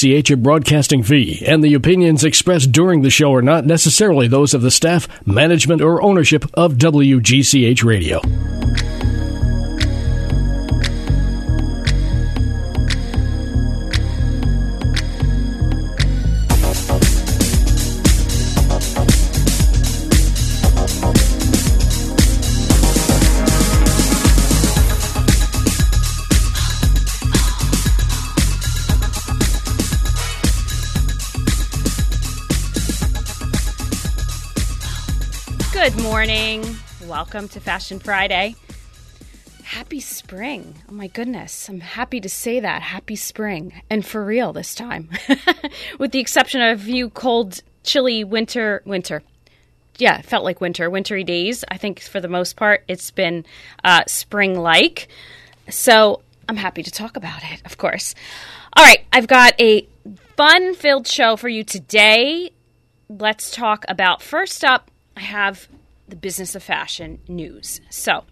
WGCH a broadcasting fee, and the opinions expressed during the show are not necessarily those of the staff, management, or ownership of WGCH Radio. Welcome to Fashion Friday. Happy spring. Oh my goodness. I'm happy to say that. Happy spring. And for real this time. With the exception of a few cold, chilly winter winter. Yeah, it felt like winter, wintry days. I think for the most part it's been uh, spring like. So I'm happy to talk about it, of course. All right, I've got a fun filled show for you today. Let's talk about first up, I have the business of fashion news. So,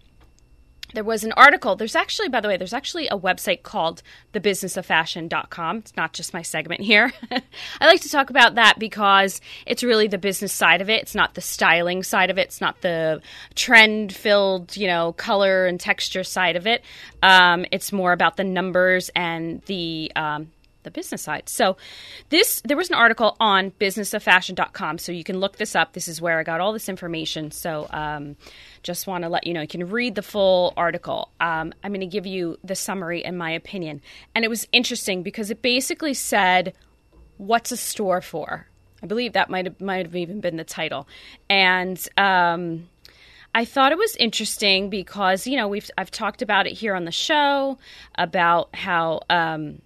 there was an article. There's actually, by the way, there's actually a website called thebusinessoffashion.com. It's not just my segment here. I like to talk about that because it's really the business side of it. It's not the styling side of it. It's not the trend filled, you know, color and texture side of it. Um, it's more about the numbers and the um, the business side. So this there was an article on businessoffashion.com so you can look this up. This is where I got all this information. So um, just want to let you know you can read the full article. Um, I'm going to give you the summary in my opinion. And it was interesting because it basically said what's a store for? I believe that might have might have even been the title. And um, I thought it was interesting because you know we've I've talked about it here on the show about how um,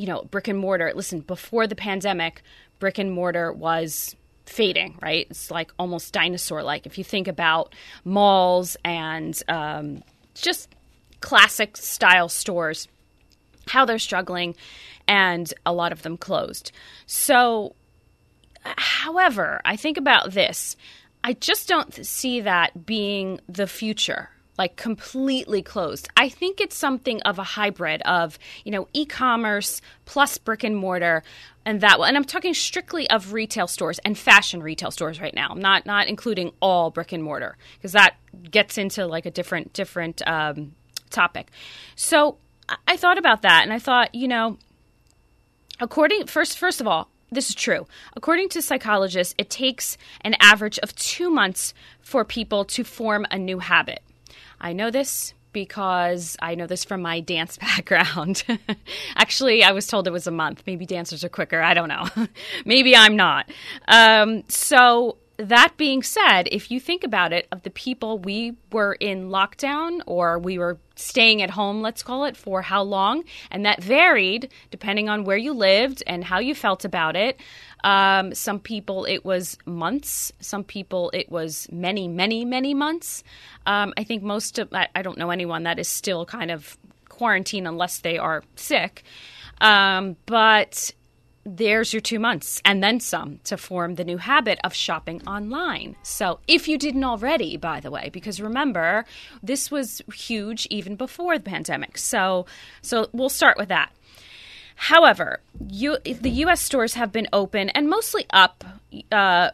you know, brick and mortar. Listen, before the pandemic, brick and mortar was fading, right? It's like almost dinosaur like. If you think about malls and um, just classic style stores, how they're struggling, and a lot of them closed. So, however, I think about this. I just don't see that being the future like completely closed. I think it's something of a hybrid of, you know, e-commerce plus brick and mortar and that one. and I'm talking strictly of retail stores and fashion retail stores right now. I'm not not including all brick and mortar because that gets into like a different different um, topic. So I thought about that and I thought, you know, according first first of all, this is true. According to psychologists, it takes an average of two months for people to form a new habit. I know this because I know this from my dance background. Actually, I was told it was a month. Maybe dancers are quicker. I don't know. Maybe I'm not. Um, so, that being said, if you think about it, of the people we were in lockdown or we were staying at home, let's call it, for how long, and that varied depending on where you lived and how you felt about it. Um, some people it was months. Some people it was many, many, many months. Um, I think most of I, I, don't know anyone that is still kind of quarantine unless they are sick. Um, but there's your two months and then some to form the new habit of shopping online. So, if you didn't already, by the way, because remember, this was huge even before the pandemic. So, so we'll start with that. However, you, the U.S. stores have been open and mostly up uh,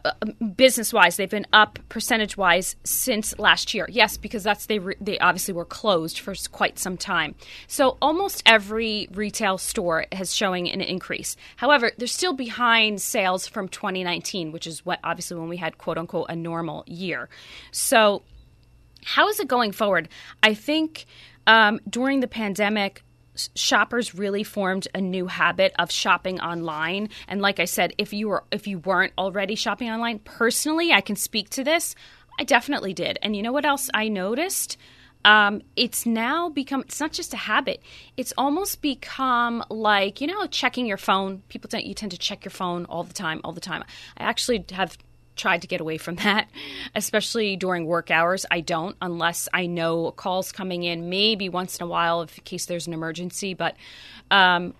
business wise. They've been up percentage wise since last year. Yes, because that's they re- they obviously were closed for quite some time. So almost every retail store has showing an increase. However, they're still behind sales from 2019, which is what obviously when we had quote unquote a normal year. So how is it going forward? I think um, during the pandemic shoppers really formed a new habit of shopping online. And like i said if you were if you weren't already shopping online personally i can speak to this i definitely did. And you know what else i noticed? Um, it's now become it's not just a habit. It's almost become like you know checking your phone. People tend you tend to check your phone all the time all the time. I actually have tried to get away from that, especially during work hours. I don't unless I know calls coming in, maybe once in a while in case there's an emergency. But um,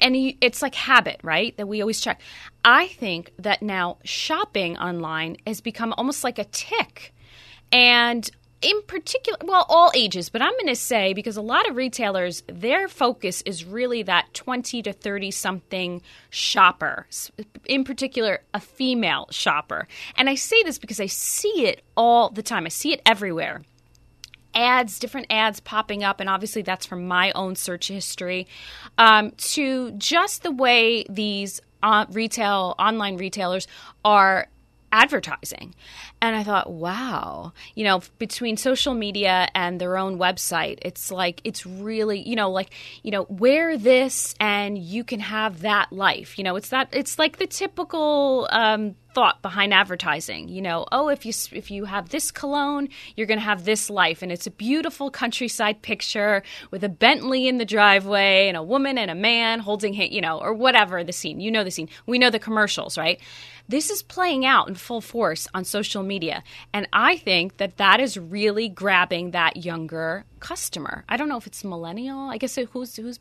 and it's like habit, right? That we always check. I think that now shopping online has become almost like a tic, and in particular, well, all ages, but I'm going to say because a lot of retailers, their focus is really that 20 to 30 something shopper, in particular, a female shopper. And I say this because I see it all the time, I see it everywhere ads, different ads popping up, and obviously that's from my own search history, um, to just the way these uh, retail, online retailers are advertising. And I thought, wow, you know, between social media and their own website, it's like, it's really, you know, like, you know, wear this and you can have that life. You know, it's that, it's like the typical, um, thought behind advertising. You know, oh, if you if you have this cologne, you're going to have this life, and it's a beautiful countryside picture with a Bentley in the driveway and a woman and a man holding, you know, or whatever the scene. You know the scene. We know the commercials, right? This is playing out in full force on social media. And I think that that is really grabbing that younger customer. I don't know if it's millennial. I guess who's who's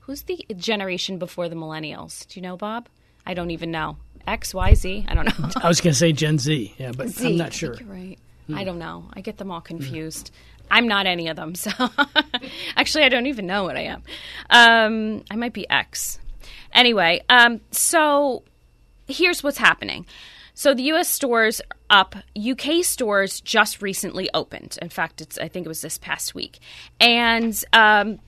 who's the generation before the millennials? Do you know, Bob? I don't even know. X, Y, Z. I don't know. I was going to say Gen Z. Yeah, but Z, I'm not sure. you're right. Mm. I don't know. I get them all confused. Mm. I'm not any of them. So actually, I don't even know what I am. Um, I might be X. Anyway, um, so here's what's happening. So the U.S. stores up. UK stores just recently opened. In fact, it's I think it was this past week, and um,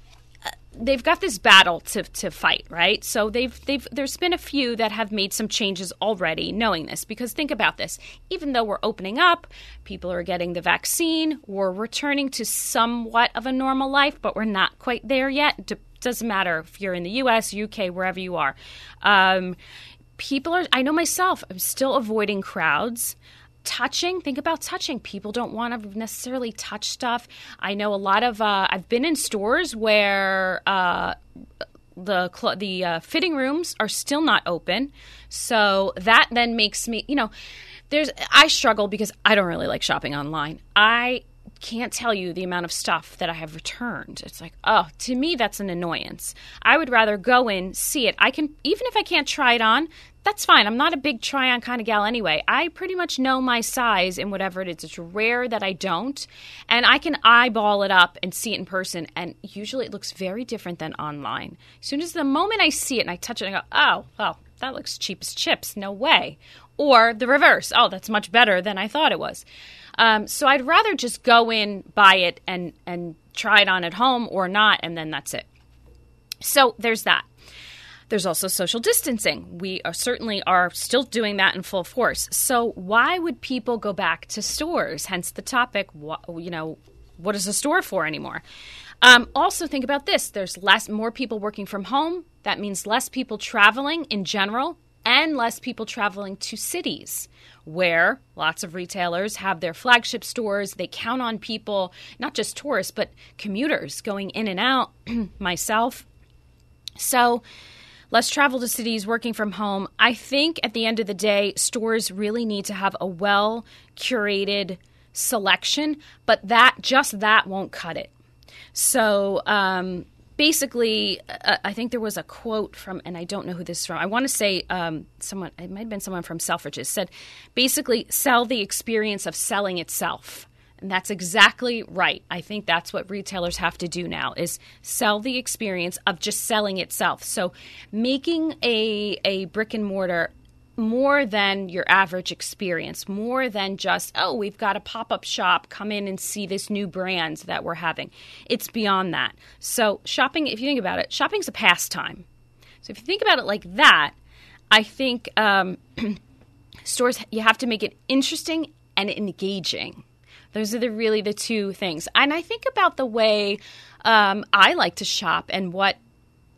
they've got this battle to, to fight, right? So they've they've there's been a few that have made some changes already, knowing this. Because think about this: even though we're opening up, people are getting the vaccine, we're returning to somewhat of a normal life, but we're not quite there yet. doesn't matter if you're in the U.S., UK, wherever you are. Um, people are, I know myself, I'm still avoiding crowds. Touching, think about touching. People don't want to necessarily touch stuff. I know a lot of, uh, I've been in stores where, uh, the cl- the uh, fitting rooms are still not open, so that then makes me, you know, there's I struggle because I don't really like shopping online. I can't tell you the amount of stuff that I have returned. It's like, oh, to me, that's an annoyance. I would rather go in, see it. I can, even if I can't try it on, that's fine. I'm not a big try on kind of gal anyway. I pretty much know my size in whatever it is. It's rare that I don't. And I can eyeball it up and see it in person. And usually it looks very different than online. As soon as the moment I see it and I touch it, I go, oh, oh, that looks cheap as chips. No way. Or the reverse. Oh, that's much better than I thought it was. Um, so I'd rather just go in, buy it, and and try it on at home or not, and then that's it. So there's that. There's also social distancing. We are certainly are still doing that in full force. So why would people go back to stores? Hence the topic. What, you know, what is a store for anymore? Um, also, think about this: there's less, more people working from home. That means less people traveling in general, and less people traveling to cities where lots of retailers have their flagship stores. They count on people, not just tourists, but commuters going in and out, myself. So, less travel to cities, working from home. I think at the end of the day, stores really need to have a well curated selection, but that just that won't cut it. So, um, basically, uh, I think there was a quote from, and I don't know who this is from. I want to say um, someone, it might have been someone from Selfridges, said basically sell the experience of selling itself. And that's exactly right. I think that's what retailers have to do now is sell the experience of just selling itself. So making a a brick and mortar more than your average experience, more than just, oh, we've got a pop up shop, come in and see this new brand that we're having. It's beyond that. So, shopping, if you think about it, shopping's a pastime. So, if you think about it like that, I think um, stores, you have to make it interesting and engaging. Those are the really the two things. And I think about the way um, I like to shop and what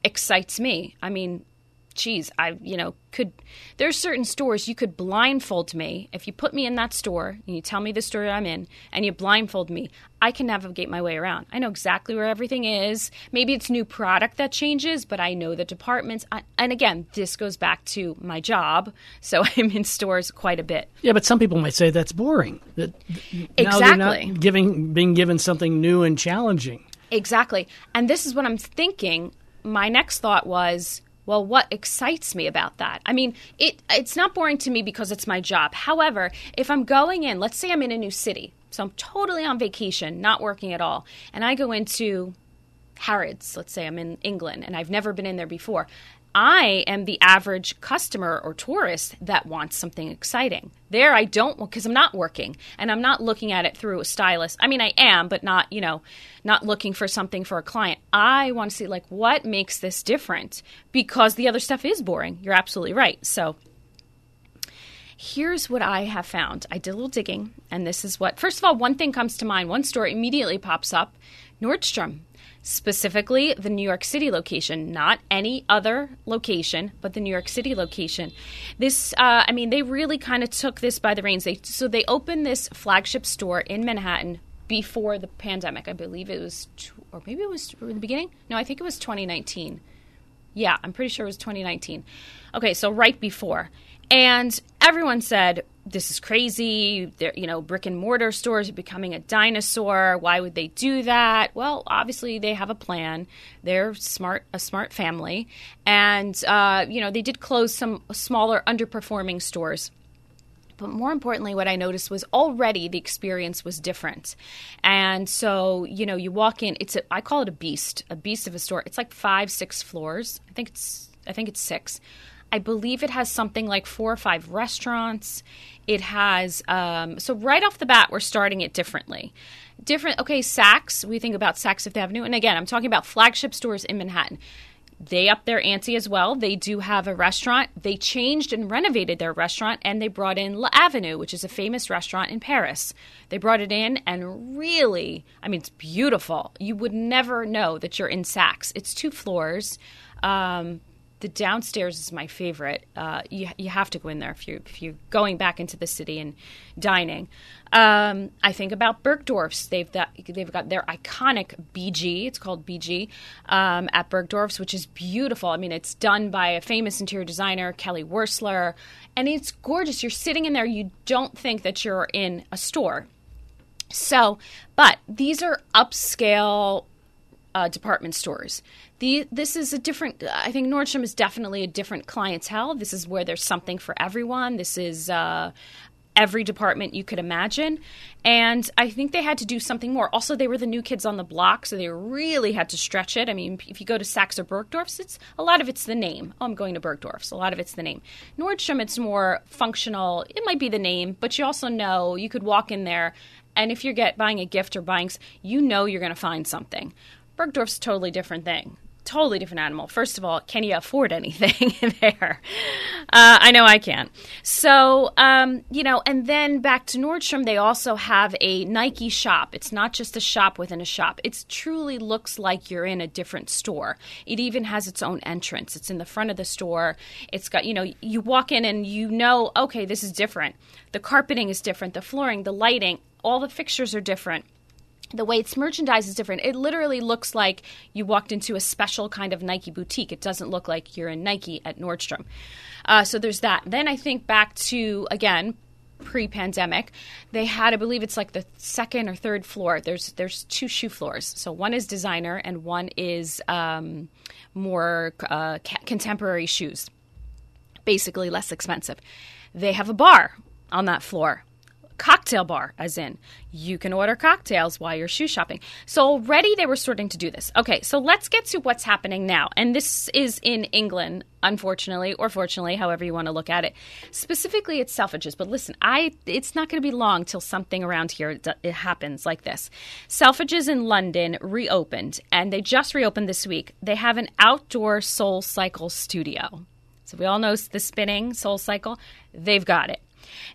excites me. I mean, geez, I, you know, could, there's certain stores you could blindfold me. If you put me in that store and you tell me the store I'm in and you blindfold me, I can navigate my way around. I know exactly where everything is. Maybe it's new product that changes, but I know the departments. I, and again, this goes back to my job. So I'm in stores quite a bit. Yeah, but some people might say that's boring. That exactly. Not giving, being given something new and challenging. Exactly. And this is what I'm thinking. My next thought was, well, what excites me about that? I mean, it it's not boring to me because it's my job. However, if I'm going in, let's say I'm in a new city, So I'm totally on vacation, not working at all. And I go into Harrods, let's say I'm in England and I've never been in there before. I am the average customer or tourist that wants something exciting. There, I don't because I'm not working and I'm not looking at it through a stylist. I mean, I am, but not, you know, not looking for something for a client. I want to see, like, what makes this different because the other stuff is boring. You're absolutely right. So, here's what I have found. I did a little digging, and this is what, first of all, one thing comes to mind. One store immediately pops up Nordstrom specifically the New York City location, not any other location, but the New York City location. This, uh, I mean, they really kind of took this by the reins. They so they opened this flagship store in Manhattan before the pandemic. I believe it was, or maybe it was in the beginning. No, I think it was 2019. Yeah, I'm pretty sure it was 2019. Okay, so right before. And everyone said, this is crazy. They're, you know, brick and mortar stores are becoming a dinosaur. Why would they do that? Well, obviously they have a plan. They're smart, a smart family, and uh, you know they did close some smaller, underperforming stores. But more importantly, what I noticed was already the experience was different. And so, you know, you walk in, it's a, I call it a beast, a beast of a store. It's like five, six floors. I think it's, I think it's six. I believe it has something like four or five restaurants. It has, um, so right off the bat, we're starting it differently. Different, okay, Saks, we think about Saks Fifth Avenue. And again, I'm talking about flagship stores in Manhattan. They up their ante as well. They do have a restaurant. They changed and renovated their restaurant and they brought in L'Avenue, which is a famous restaurant in Paris. They brought it in and really, I mean, it's beautiful. You would never know that you're in Saks. It's two floors. Um, the downstairs is my favorite. Uh, you you have to go in there if you if you're going back into the city and dining. Um, I think about Bergdorf's. They've got, they've got their iconic BG. It's called BG um, at Bergdorf's, which is beautiful. I mean, it's done by a famous interior designer, Kelly Wearstler, and it's gorgeous. You're sitting in there. You don't think that you're in a store. So, but these are upscale uh, department stores. The, this is a different, I think Nordstrom is definitely a different clientele. This is where there's something for everyone. This is uh, every department you could imagine. And I think they had to do something more. Also, they were the new kids on the block, so they really had to stretch it. I mean, if you go to Saks or Bergdorf's, it's a lot of it's the name. Oh, I'm going to Bergdorf's. A lot of it's the name. Nordstrom, it's more functional. It might be the name, but you also know you could walk in there, and if you're get buying a gift or buying, you know you're going to find something. Bergdorf's a totally different thing totally different animal. First of all, can you afford anything there? Uh, I know I can't. So, um, you know, and then back to Nordstrom, they also have a Nike shop. It's not just a shop within a shop. It truly looks like you're in a different store. It even has its own entrance. It's in the front of the store. It's got, you know, you walk in and you know, okay, this is different. The carpeting is different, the flooring, the lighting, all the fixtures are different the way it's merchandised is different. It literally looks like you walked into a special kind of Nike boutique. It doesn't look like you're in Nike at Nordstrom. Uh, so there's that. Then I think back to, again, pre-pandemic they had i believe it's like the second or third floor there's there's two shoe floors so one is designer and one is um, more uh, ca- contemporary shoes basically less expensive they have a bar on that floor cocktail bar, as in you can order cocktails while you're shoe shopping. So already they were starting to do this. Okay, so let's get to what's happening now. And this is in England, unfortunately, or fortunately, however you want to look at it. Specifically, it's Selfridges. But listen, I it's not going to be long till something around here it happens like this. Selfridges in London reopened, and they just reopened this week. They have an outdoor Soul Cycle studio. So we all know the spinning Soul Cycle. They've got it.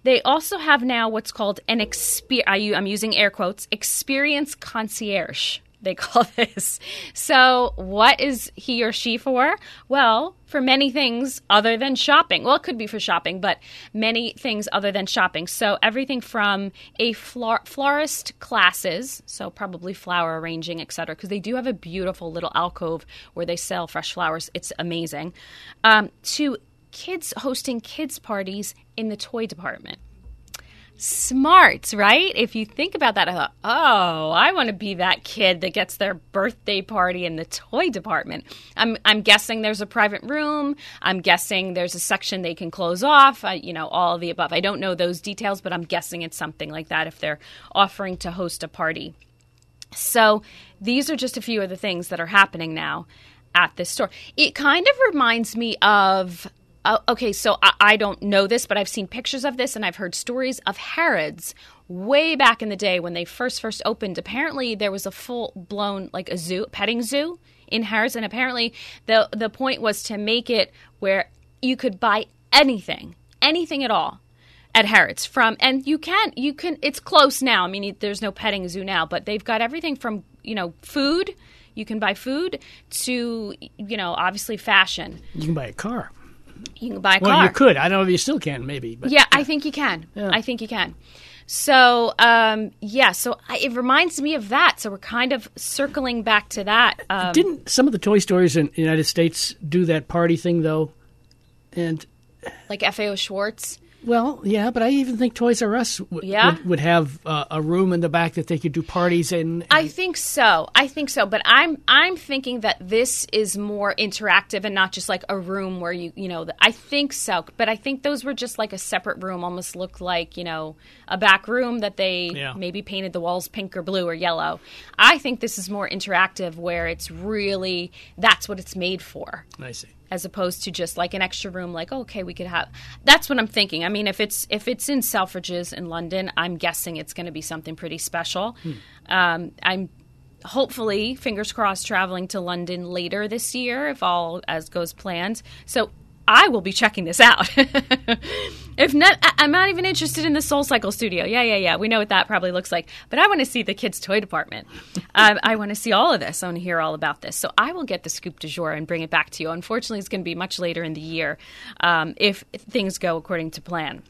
They also have now what's called an experience. I'm using air quotes experience concierge. They call this. So, what is he or she for? Well, for many things other than shopping. Well, it could be for shopping, but many things other than shopping. So, everything from a flor- florist classes, so probably flower arranging, etc., because they do have a beautiful little alcove where they sell fresh flowers. It's amazing. Um, to kids hosting kids parties in the toy department. smart, right? If you think about that, I thought, oh, I want to be that kid that gets their birthday party in the toy department. I'm, I'm guessing there's a private room. I'm guessing there's a section they can close off. I, you know, all of the above. I don't know those details, but I'm guessing it's something like that if they're offering to host a party. So these are just a few of the things that are happening now at this store. It kind of reminds me of uh, okay, so I, I, don't know this, but I've seen pictures of this and I've heard stories of Harrods way back in the day when they first first opened. Apparently, there was a full blown like a zoo, petting zoo in Harrods, and apparently the the point was to make it where you could buy anything, anything at all at Harrods from and you can you can it's close now. I mean there's no petting zoo now, but they've got everything from, you know, food, you can buy food to, you know, obviously fashion. You can buy a car. You can buy a well, car. you could. I don't know if you still can, maybe. But, yeah, I think you can. Yeah. I think you can. So, um, yeah, so I, it reminds me of that. So we're kind of circling back to that. Um, Didn't some of the toy stores in the United States do that party thing, though? And, like FAO Schwarz. Well, yeah, but I even think Toys R Us w- Yeah? would, would have uh, a room in the back that they could do parties in. and- I think so. I think so. But I'm I'm thinking that this is more interactive and not just like a room where you you know. I think so. But I think those were just like a separate room, almost looked like you know a back room that they Yeah. maybe painted the walls pink or blue or yellow. I think this is more interactive, where it's really that's what it's made for I see. As opposed to just like an extra room like oh, okay we could have that's what i'm thinking. I mean if it's if it's in selfridges in london i'm guessing it's going to be something pretty special. Um, i'm hopefully fingers crossed traveling to london later this year if all as goes planned. So I will be checking this out. if not, I- I'm not even interested in the Soul Cycle studio. Yeah, yeah, yeah. We know what that probably looks like. But I want to see the kids' toy department. um, I want to see all of this. I want to hear all about this. So I will get the scoop du jour and bring it back to you. Unfortunately, it's going to be much later in the year um, if things go according to plan.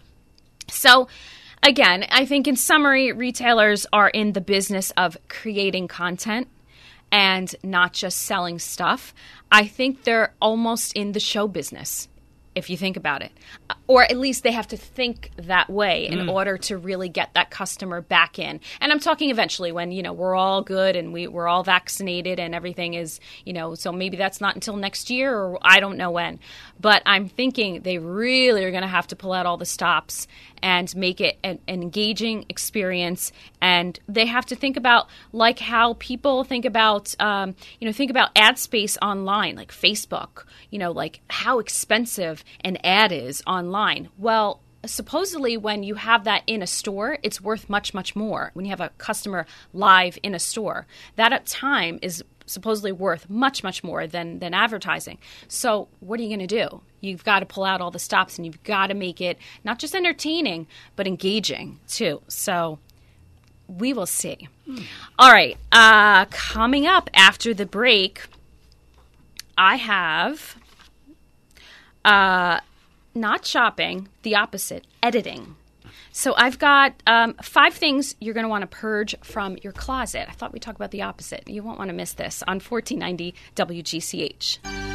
So, again, I think in summary, retailers are in the business of creating content and not just selling stuff. I think they're almost in the show business, if you think about it. Uh, or at least they have to think that way in mm. order to really get that customer back in. And I'm talking eventually when, you know, we're all good and we, we're all vaccinated and everything is, you know, so maybe that's not until next year or I don't know when. But I'm thinking they really are going to have to pull out all the stops and make it an, an engaging experience. And they have to think about like how people think about, um, you know, think about ad space online, like Facebook. You know, like how expensive an ad is online. Well, supposedly when you have that in a store it's worth much much more when you have a customer live in a store that at time is supposedly worth much much more than than advertising so what are you going to do you've got to pull out all the stops and you've got to make it not just entertaining but engaging too so we will see all right uh coming up after the break i have uh not shopping, the opposite, editing. So I've got um, five things you're going to want to purge from your closet. I thought we'd talk about the opposite. You won't want to miss this on 1490 WGCH.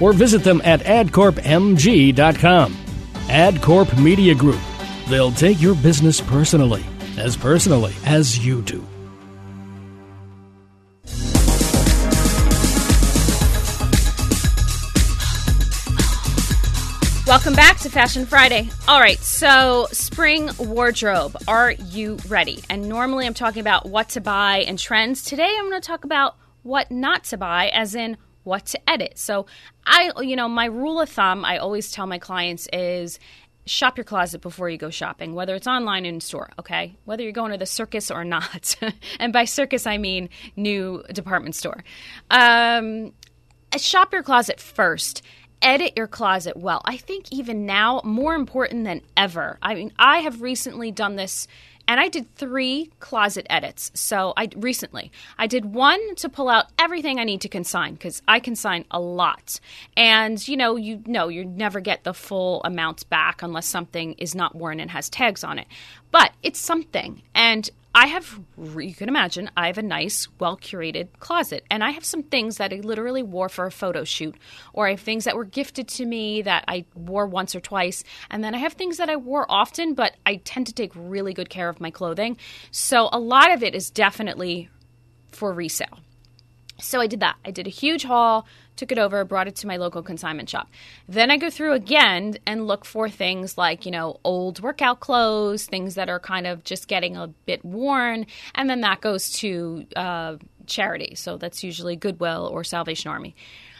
or visit them at adcorpmg.com. AdCorp Media Group. They'll take your business personally, as personally as you do. Welcome back to Fashion Friday. All right, so spring wardrobe. Are you ready? And normally I'm talking about what to buy and trends. Today I'm going to talk about what not to buy, as in what to edit. So I, you know, my rule of thumb I always tell my clients is shop your closet before you go shopping, whether it's online in store, okay? Whether you're going to the circus or not. and by circus, I mean new department store. Um, shop your closet first. Edit your closet well. I think even now, more important than ever. I mean, I have recently done this and I did three closet edits. So I recently I did one to pull out everything I need to consign because I consign a lot, and you know you know you never get the full amounts back unless something is not worn and has tags on it, but it's something, and I have, you can imagine, I have a nice, well curated closet. And I have some things that I literally wore for a photo shoot, or I have things that were gifted to me that I wore once or twice. And then I have things that I wore often, but I tend to take really good care of my clothing. So a lot of it is definitely for resale. So I did that. I did a huge haul, took it over, brought it to my local consignment shop. Then I go through again and look for things like, you know, old workout clothes, things that are kind of just getting a bit worn. And then that goes to uh, charity. So that's usually Goodwill or Salvation Army.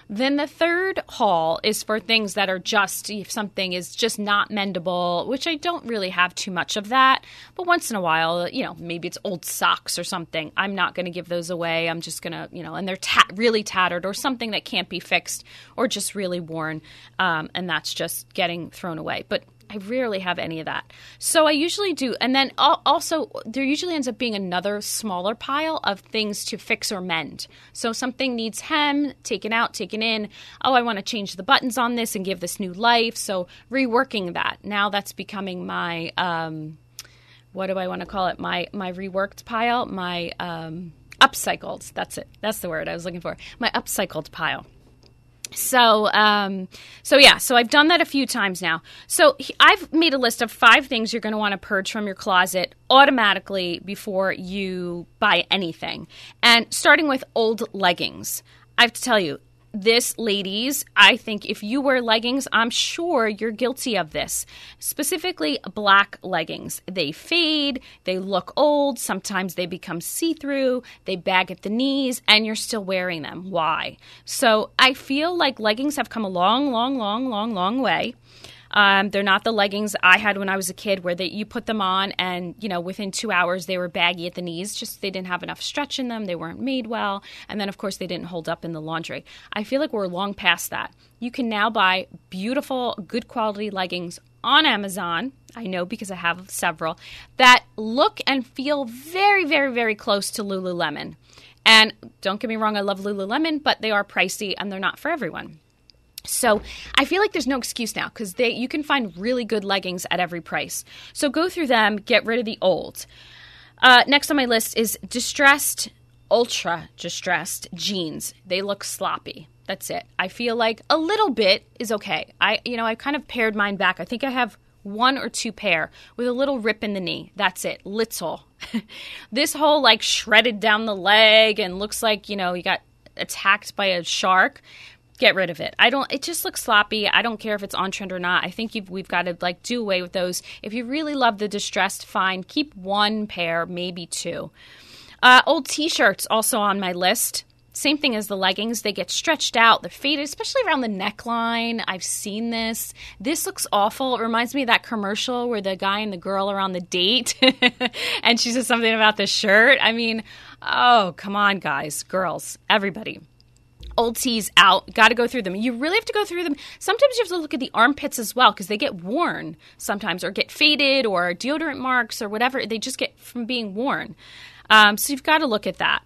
Then the third haul is for things that are just if something is just not mendable, which I don't really have too much of that. But once in a while, you know, maybe it's old socks or something. I'm not going to give those away. I'm just going to, you know, and they're really tattered or something that can't be fixed or just really worn. Um, and that's just getting thrown away. But I rarely have any of that. So I usually do. And then also, there usually ends up being another smaller pile of things to fix or mend. So something needs hem, taken out, taken in. Oh, I want to change the buttons on this and give this new life. So reworking that. Now that's becoming my, um, what do I want to call it? My, my reworked pile, my um, upcycled. That's it. That's the word I was looking for. My upcycled pile. So, um, so yeah, so I've done that a few times now. So I've made a list of five things you're going to want to purge from your closet automatically before you buy anything. And starting with old leggings. I have to tell you, this, ladies, I think if you wear leggings, I'm sure you're guilty of this. Specifically, black leggings. They fade, they look old, sometimes they become see through, they bag at the knees, and you're still wearing them. Why? So I feel like leggings have come a long, long, long, long, long way. Um, they're not the leggings I had when I was a kid, where they, you put them on and you know within two hours they were baggy at the knees. Just they didn't have enough stretch in them. They weren't made well, and then of course they didn't hold up in the laundry. I feel like we're long past that. You can now buy beautiful, good quality leggings on Amazon. I know because I have several that look and feel very, very, very close to Lululemon. And don't get me wrong, I love Lululemon, but they are pricey and they're not for everyone. So I feel like there's no excuse now because they you can find really good leggings at every price. So go through them, get rid of the old. Uh, next on my list is distressed, ultra distressed jeans. They look sloppy. That's it. I feel like a little bit is okay. I you know I kind of paired mine back. I think I have one or two pair with a little rip in the knee. That's it. Little. this whole like shredded down the leg and looks like you know you got attacked by a shark get rid of it. I don't. It just looks sloppy. I don't care if it's on trend or not. I think we've got to like do away with those. If you really love the distressed, fine. Keep one pair, maybe two. Uh, old T-shirts also on my list. Same thing as the leggings. They get stretched out. They're faded, especially around the neckline. I've seen this. This looks awful. It reminds me of that commercial where the guy and the girl are on the date and she says something about the shirt. I mean, oh, come on, guys, girls, everybody old tees out. Got to go through them. You really have to go through them. Sometimes you have to look at the armpits as well because they get worn sometimes, or get faded, or deodorant marks, or whatever. They just get from being worn. Um, so you've got to look at that.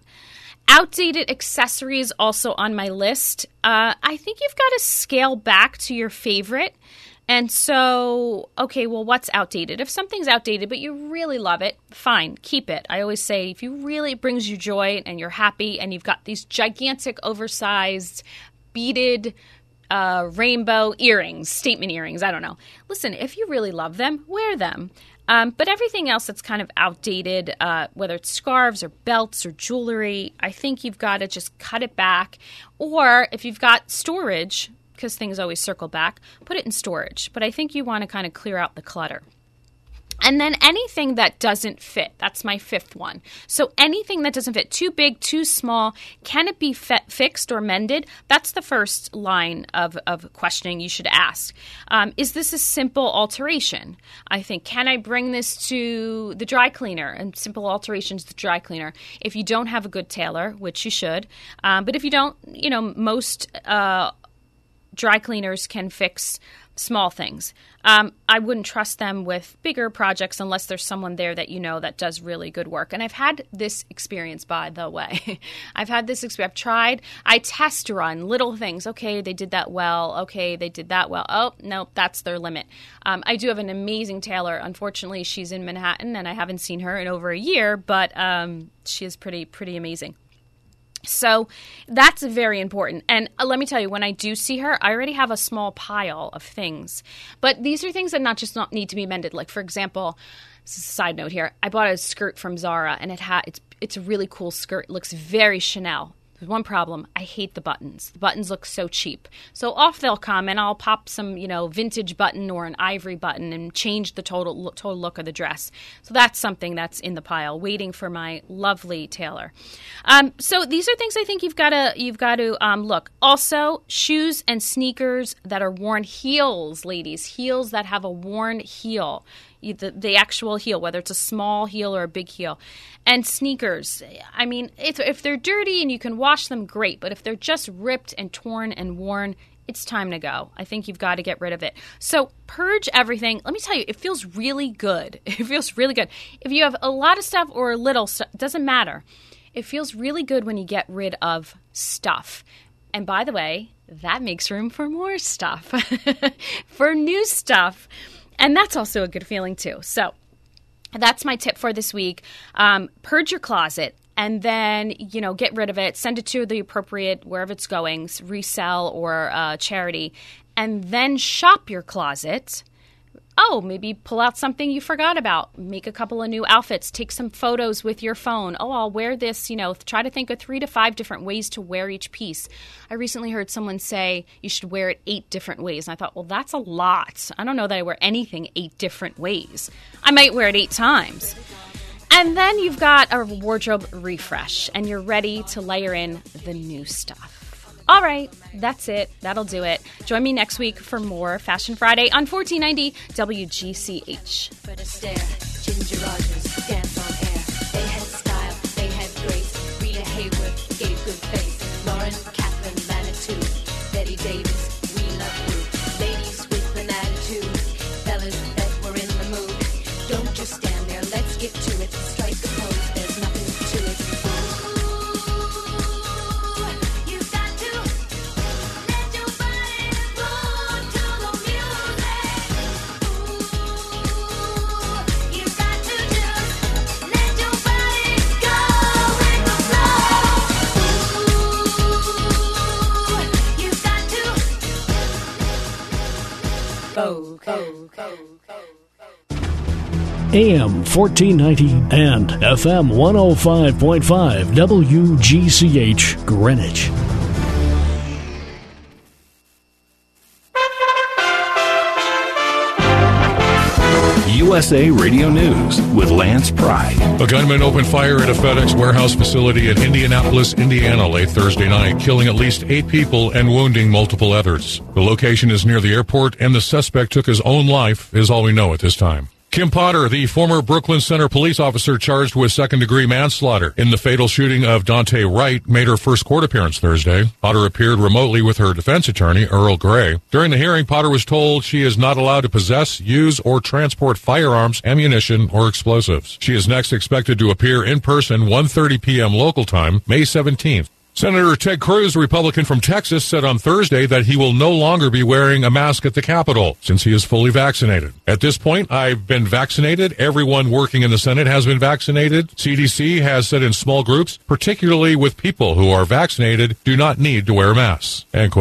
Outdated accessories also on my list. Uh, I think you've got to scale back to your favorite. And so, okay, well, what's outdated? If something's outdated, but you really love it, fine, keep it. I always say if you really it brings you joy and you're happy and you've got these gigantic, oversized, beaded, uh, rainbow earrings, statement earrings, I don't know. Listen, if you really love them, wear them. Um, but everything else that's kind of outdated, uh, whether it's scarves or belts or jewelry, I think you've got to just cut it back. Or if you've got storage, because things always circle back, put it in storage. But I think you want to kind of clear out the clutter. And then anything that doesn't fit, that's my fifth one. So anything that doesn't fit, too big, too small, can it be fi- fixed or mended? That's the first line of, of questioning you should ask. Um, is this a simple alteration? I think, can I bring this to the dry cleaner? And simple alterations, to the dry cleaner. If you don't have a good tailor, which you should, um, but if you don't, you know, most uh, dry cleaners can fix small things. Um, I wouldn't trust them with bigger projects unless there's someone there that you know that does really good work. And I've had this experience, by the way. I've had this experience. I've tried, I test run little things. Okay, they did that well. Okay, they did that well. Oh, no, that's their limit. Um, I do have an amazing tailor. Unfortunately, she's in Manhattan and I haven't seen her in over a year, but um, she is pretty, pretty amazing. So that's very important. And uh, let me tell you, when I do see her, I already have a small pile of things. But these are things that not just not need to be mended. Like for example, this is a side note here, I bought a skirt from Zara, and it had it's it's a really cool skirt. It looks very Chanel. One problem. I hate the buttons. The buttons look so cheap. So off they'll come, and I'll pop some, you know, vintage button or an ivory button and change the total look, total look of the dress. So that's something that's in the pile, waiting for my lovely tailor. Um, so these are things I think you've got to you've got to um, look. Also, shoes and sneakers that are worn, heels, ladies, heels that have a worn heel the, the actual heel, whether it's a small heel or a big heel. And sneakers, I mean, if, if they're dirty and you can wash them, great. But if they're just ripped and torn and worn, it's time to go. I think you've got to get rid of it. So purge everything. Let me tell you, it feels really good. It feels really good. If you have a lot of stuff or a little stuff, doesn't matter. It feels really good when you get rid of stuff. And by the way, that makes room for more stuff, for new stuff. And that's also a good feeling too. So that's my tip for this week. Um, purge your closet and then you know get rid of it send it to the appropriate wherever it's going resell or uh, charity and then shop your closet oh, maybe pull out something you forgot about, make a couple of new outfits, take some photos with your phone. Oh, I'll wear this, you know, try to think of three to five different ways to wear each piece. I recently heard someone say you should wear it eight different ways. And I thought, well, that's a lot. I don't know that I wear anything eight different ways. I might wear it eight times. And then you've got a wardrobe refresh and you're ready to layer in the new stuff. All right, that's it. That'll do it. Join me next week for more Fashion Friday on 1490 WGCH. 1490 and FM 105.5 WGCH Greenwich. USA Radio News with Lance Pride. A gunman opened fire at a FedEx warehouse facility in Indianapolis, Indiana late Thursday night, killing at least eight people and wounding multiple others. The location is near the airport, and the suspect took his own life, is all we know at this time. Kim Potter, the former Brooklyn Center police officer charged with second degree manslaughter in the fatal shooting of Daunte Wright, made her first court appearance Thursday. Potter appeared remotely with her defense attorney, Earl Gray. During the hearing, Potter was told she is not allowed to possess, use, or transport firearms, ammunition, or explosives. She is next expected to appear in person 1.30 p.m. local time, May 17th. Senator Ted Cruz, Republican from Texas, said on Thursday that he will no longer be wearing a mask at the Capitol since he is fully vaccinated. At this point, I've been vaccinated. Everyone working in the Senate has been vaccinated. CDC has said in small groups, particularly with people who are vaccinated, do not need to wear masks. End quote.